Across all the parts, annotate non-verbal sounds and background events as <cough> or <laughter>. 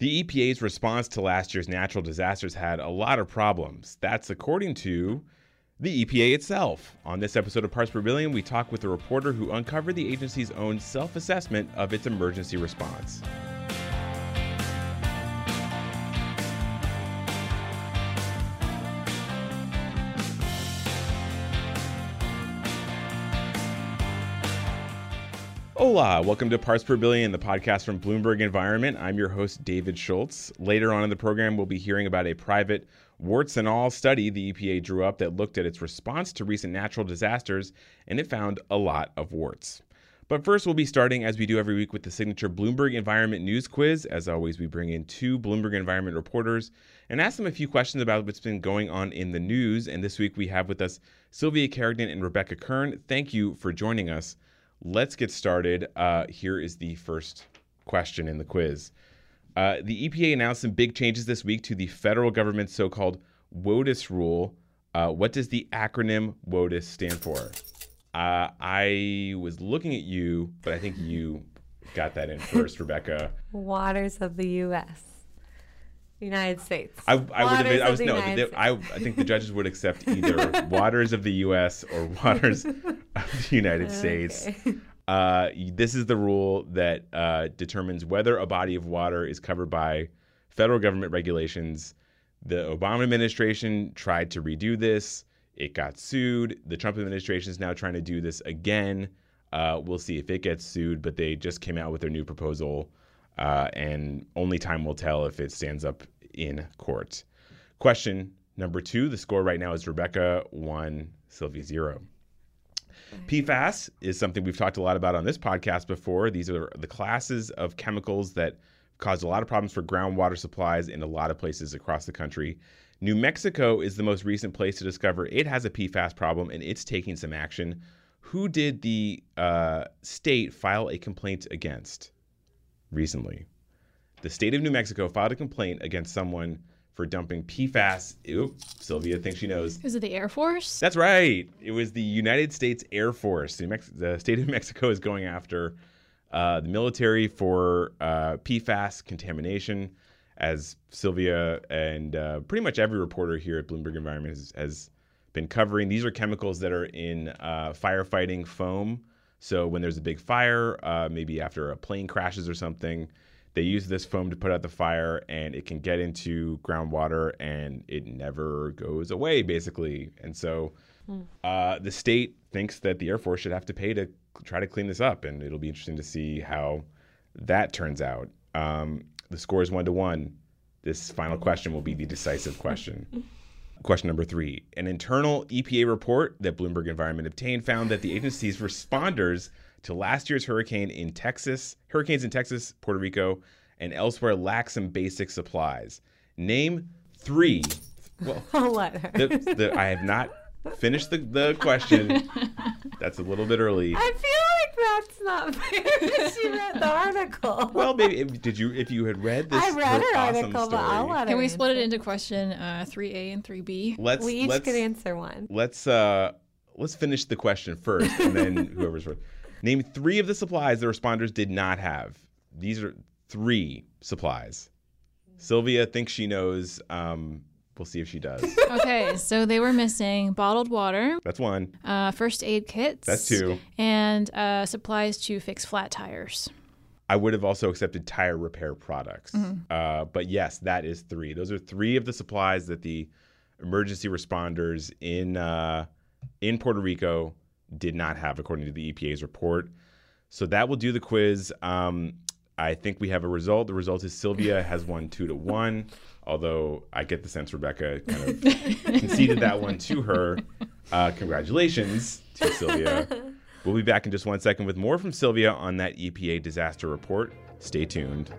The EPA's response to last year's natural disasters had a lot of problems. That's according to the EPA itself. On this episode of Parts Per Billion, we talk with a reporter who uncovered the agency's own self assessment of its emergency response. Hola, uh, welcome to Parts Per Billion, the podcast from Bloomberg Environment. I'm your host, David Schultz. Later on in the program, we'll be hearing about a private warts and all study the EPA drew up that looked at its response to recent natural disasters, and it found a lot of warts. But first, we'll be starting, as we do every week, with the signature Bloomberg Environment News Quiz. As always, we bring in two Bloomberg Environment reporters and ask them a few questions about what's been going on in the news. And this week, we have with us Sylvia Carignan and Rebecca Kern. Thank you for joining us. Let's get started. Uh, here is the first question in the quiz. Uh, the EPA announced some big changes this week to the federal government's so called WOTUS rule. Uh, what does the acronym WOTUS stand for? Uh, I was looking at you, but I think you got that in first, Rebecca. Waters of the U.S. United States. I, I would have I was no, they, I, I think the judges would accept either <laughs> waters of the U.S. or waters of the United States. Uh, this is the rule that uh, determines whether a body of water is covered by federal government regulations. The Obama administration tried to redo this. It got sued. The Trump administration is now trying to do this again. Uh, we'll see if it gets sued, but they just came out with their new proposal uh, and only time will tell if it stands up in court. Question number two the score right now is Rebecca 1, Sylvia 0. PFAS is something we've talked a lot about on this podcast before. These are the classes of chemicals that cause a lot of problems for groundwater supplies in a lot of places across the country. New Mexico is the most recent place to discover it has a PFAS problem and it's taking some action. Who did the uh, state file a complaint against? Recently. The state of New Mexico filed a complaint against someone for dumping PFAS. Oop, Sylvia thinks she knows. Is it the Air Force? That's right. It was the United States Air Force. Mex- the state of <laughs> Mexico is going after uh, the military for uh, PFAS contamination. As Sylvia and uh, pretty much every reporter here at Bloomberg Environment has, has been covering, these are chemicals that are in uh, firefighting foam so when there's a big fire, uh, maybe after a plane crashes or something, they use this foam to put out the fire, and it can get into groundwater, and it never goes away, basically. And so mm. uh, the state thinks that the Air Force should have to pay to try to clean this up, and it'll be interesting to see how that turns out. Um, the score is one to one. This final question will be the decisive question. <laughs> Question number three An internal EPA report that Bloomberg Environment obtained found that the agency's responders to last year's hurricane in Texas, hurricanes in Texas, Puerto Rico, and elsewhere lack some basic supplies. Name three. Well. <laughs> The, the, I have not finished the, the question. <laughs> That's a little bit early. I feel that's not fair. <laughs> she read the article. Well, maybe if, did you if you had read this? I read her, awesome article, story, but I'll let her. Can we split it into question uh, 3A and 3B? Let's we each let's, could answer one. Let's uh let's finish the question first, and then <laughs> whoever's first. Name three of the supplies the responders did not have. These are three supplies. Sylvia thinks she knows. Um, We'll see if she does. <laughs> okay, so they were missing bottled water. That's one. Uh, first aid kits. That's two. And uh, supplies to fix flat tires. I would have also accepted tire repair products. Mm-hmm. Uh, but yes, that is three. Those are three of the supplies that the emergency responders in uh, in Puerto Rico did not have, according to the EPA's report. So that will do the quiz. Um, I think we have a result. The result is Sylvia has won two to one, although I get the sense Rebecca kind of <laughs> conceded that one to her. Uh, congratulations to Sylvia. <laughs> We'll be back in just one second with more from Sylvia on that EPA disaster report. Stay tuned.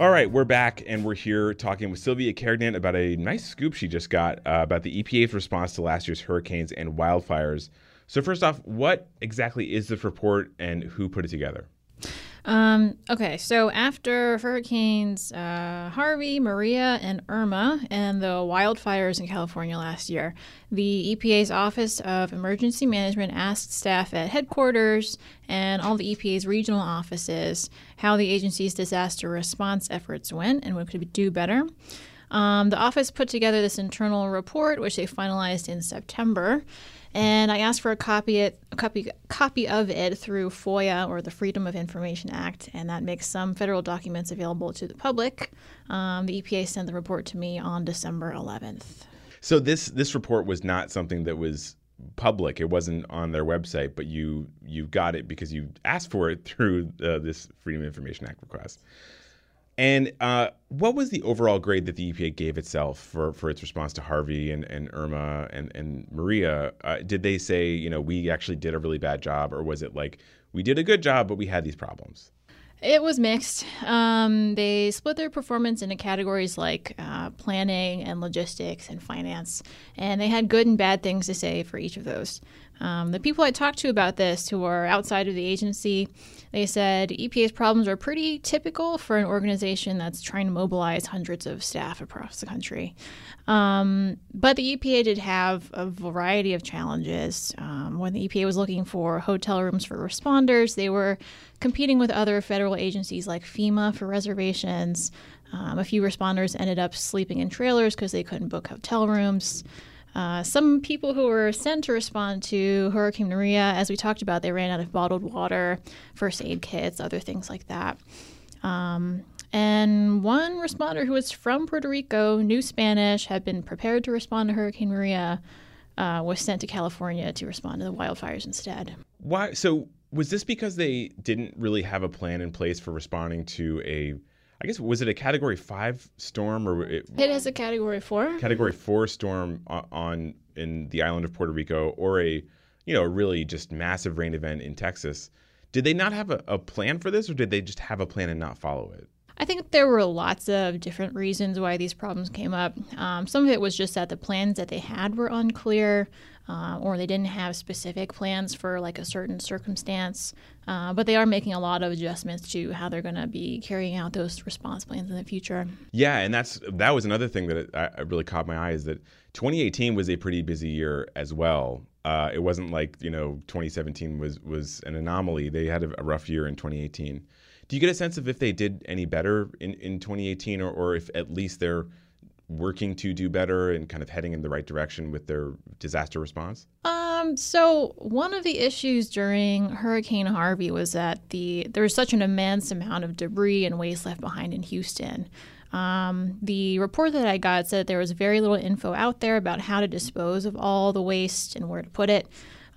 All right, we're back and we're here talking with Sylvia Carignan about a nice scoop she just got uh, about the EPA's response to last year's hurricanes and wildfires. So, first off, what exactly is this report and who put it together? Um, okay, so after hurricanes uh, Harvey, Maria, and Irma, and the wildfires in California last year, the EPA's Office of Emergency Management asked staff at headquarters and all the EPA's regional offices how the agency's disaster response efforts went and what could do better. Um, the office put together this internal report, which they finalized in September and I asked for a copy it, a copy copy of it through FOIA or the Freedom of Information Act, and that makes some federal documents available to the public. Um, the EPA sent the report to me on December 11th. So this this report was not something that was public. It wasn't on their website, but you you got it because you asked for it <laughs> through uh, this Freedom of Information Act request. And uh, what was the overall grade that the EPA gave itself for, for its response to Harvey and, and Irma and, and Maria? Uh, did they say, you know, we actually did a really bad job, or was it like, we did a good job, but we had these problems? It was mixed. Um, they split their performance into categories like uh, planning and logistics and finance, and they had good and bad things to say for each of those. Um, the people I talked to about this, who are outside of the agency, they said EPA's problems are pretty typical for an organization that's trying to mobilize hundreds of staff across the country. Um, but the EPA did have a variety of challenges. Um, when the EPA was looking for hotel rooms for responders, they were competing with other federal agencies like FEMA for reservations. Um, a few responders ended up sleeping in trailers because they couldn't book hotel rooms. Uh, some people who were sent to respond to Hurricane Maria, as we talked about, they ran out of bottled water, first aid kits, other things like that. Um, and one responder who was from Puerto Rico, knew Spanish, had been prepared to respond to Hurricane Maria, uh, was sent to California to respond to the wildfires instead. Why? So was this because they didn't really have a plan in place for responding to a I guess was it a Category Five storm or it, it is a Category Four. Category Four storm on, on, in the island of Puerto Rico, or a you know really just massive rain event in Texas. Did they not have a, a plan for this, or did they just have a plan and not follow it? I think there were lots of different reasons why these problems came up. Um, some of it was just that the plans that they had were unclear, uh, or they didn't have specific plans for like a certain circumstance. Uh, but they are making a lot of adjustments to how they're going to be carrying out those response plans in the future. Yeah, and that's that was another thing that it, I, really caught my eye is that 2018 was a pretty busy year as well. Uh, it wasn't like you know 2017 was was an anomaly. They had a, a rough year in 2018. Do you get a sense of if they did any better in, in 2018 or, or if at least they're working to do better and kind of heading in the right direction with their disaster response? Um, so one of the issues during Hurricane Harvey was that the there was such an immense amount of debris and waste left behind in Houston. Um, the report that I got said there was very little info out there about how to dispose of all the waste and where to put it.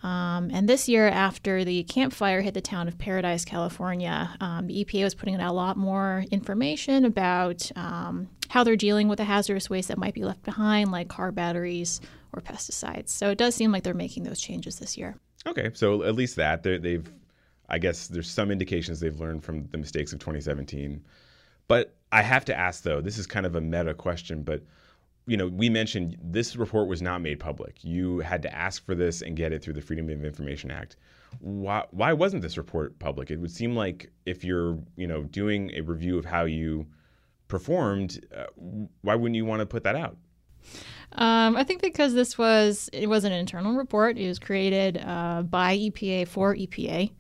Um, and this year, after the Camp Fire hit the town of Paradise, California, um, the EPA was putting out a lot more information about um, how they're dealing with the hazardous waste that might be left behind, like car batteries or pesticides. So it does seem like they're making those changes this year. Okay, so at least that they've, I guess, there's some indications they've learned from the mistakes of 2017. But I have to ask though, this is kind of a meta question, but you know, we mentioned this report was not made public. You had to ask for this and get it through the Freedom of Information Act. Why, why wasn't this report public? It would seem like if you're, you know, doing a review of how you performed, uh, why wouldn't you want to put that out? Um, I think because this was it was an internal report. It was created uh, by EPA for EPA.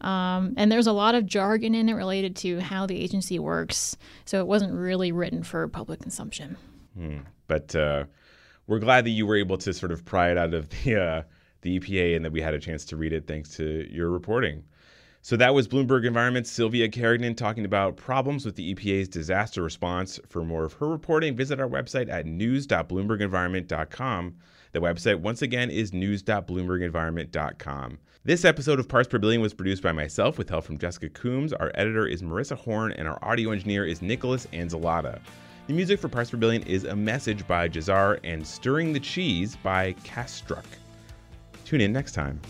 Um, and there's a lot of jargon in it related to how the agency works. So it wasn't really written for public consumption. Hmm. But uh, we're glad that you were able to sort of pry it out of the, uh, the EPA and that we had a chance to read it thanks to your reporting. So that was Bloomberg Environment's Sylvia Carignan talking about problems with the EPA's disaster response. For more of her reporting, visit our website at news.bloombergenvironment.com. The website, once again, is news.bloombergenvironment.com. This episode of Parts Per Billion was produced by myself with help from Jessica Coombs. Our editor is Marissa Horn, and our audio engineer is Nicholas Anzalata. The music for Parts Per Billion is A Message by Jahzzar and Stirring the Cheese by Castruck. Tune in next time.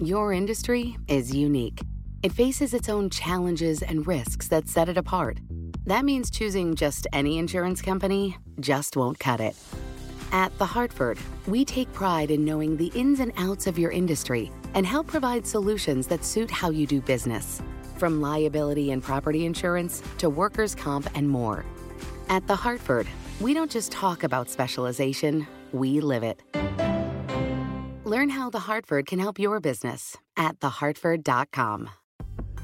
Your industry is unique. It faces its own challenges and risks that set it apart. That means choosing just any insurance company just won't cut it. At The Hartford, we take pride in knowing the ins and outs of your industry and help provide solutions that suit how you do business. From liability and property insurance to workers' comp and more. At The Hartford, we don't just talk about specialization, we live it. Learn how The Hartford can help your business at thehartford.com.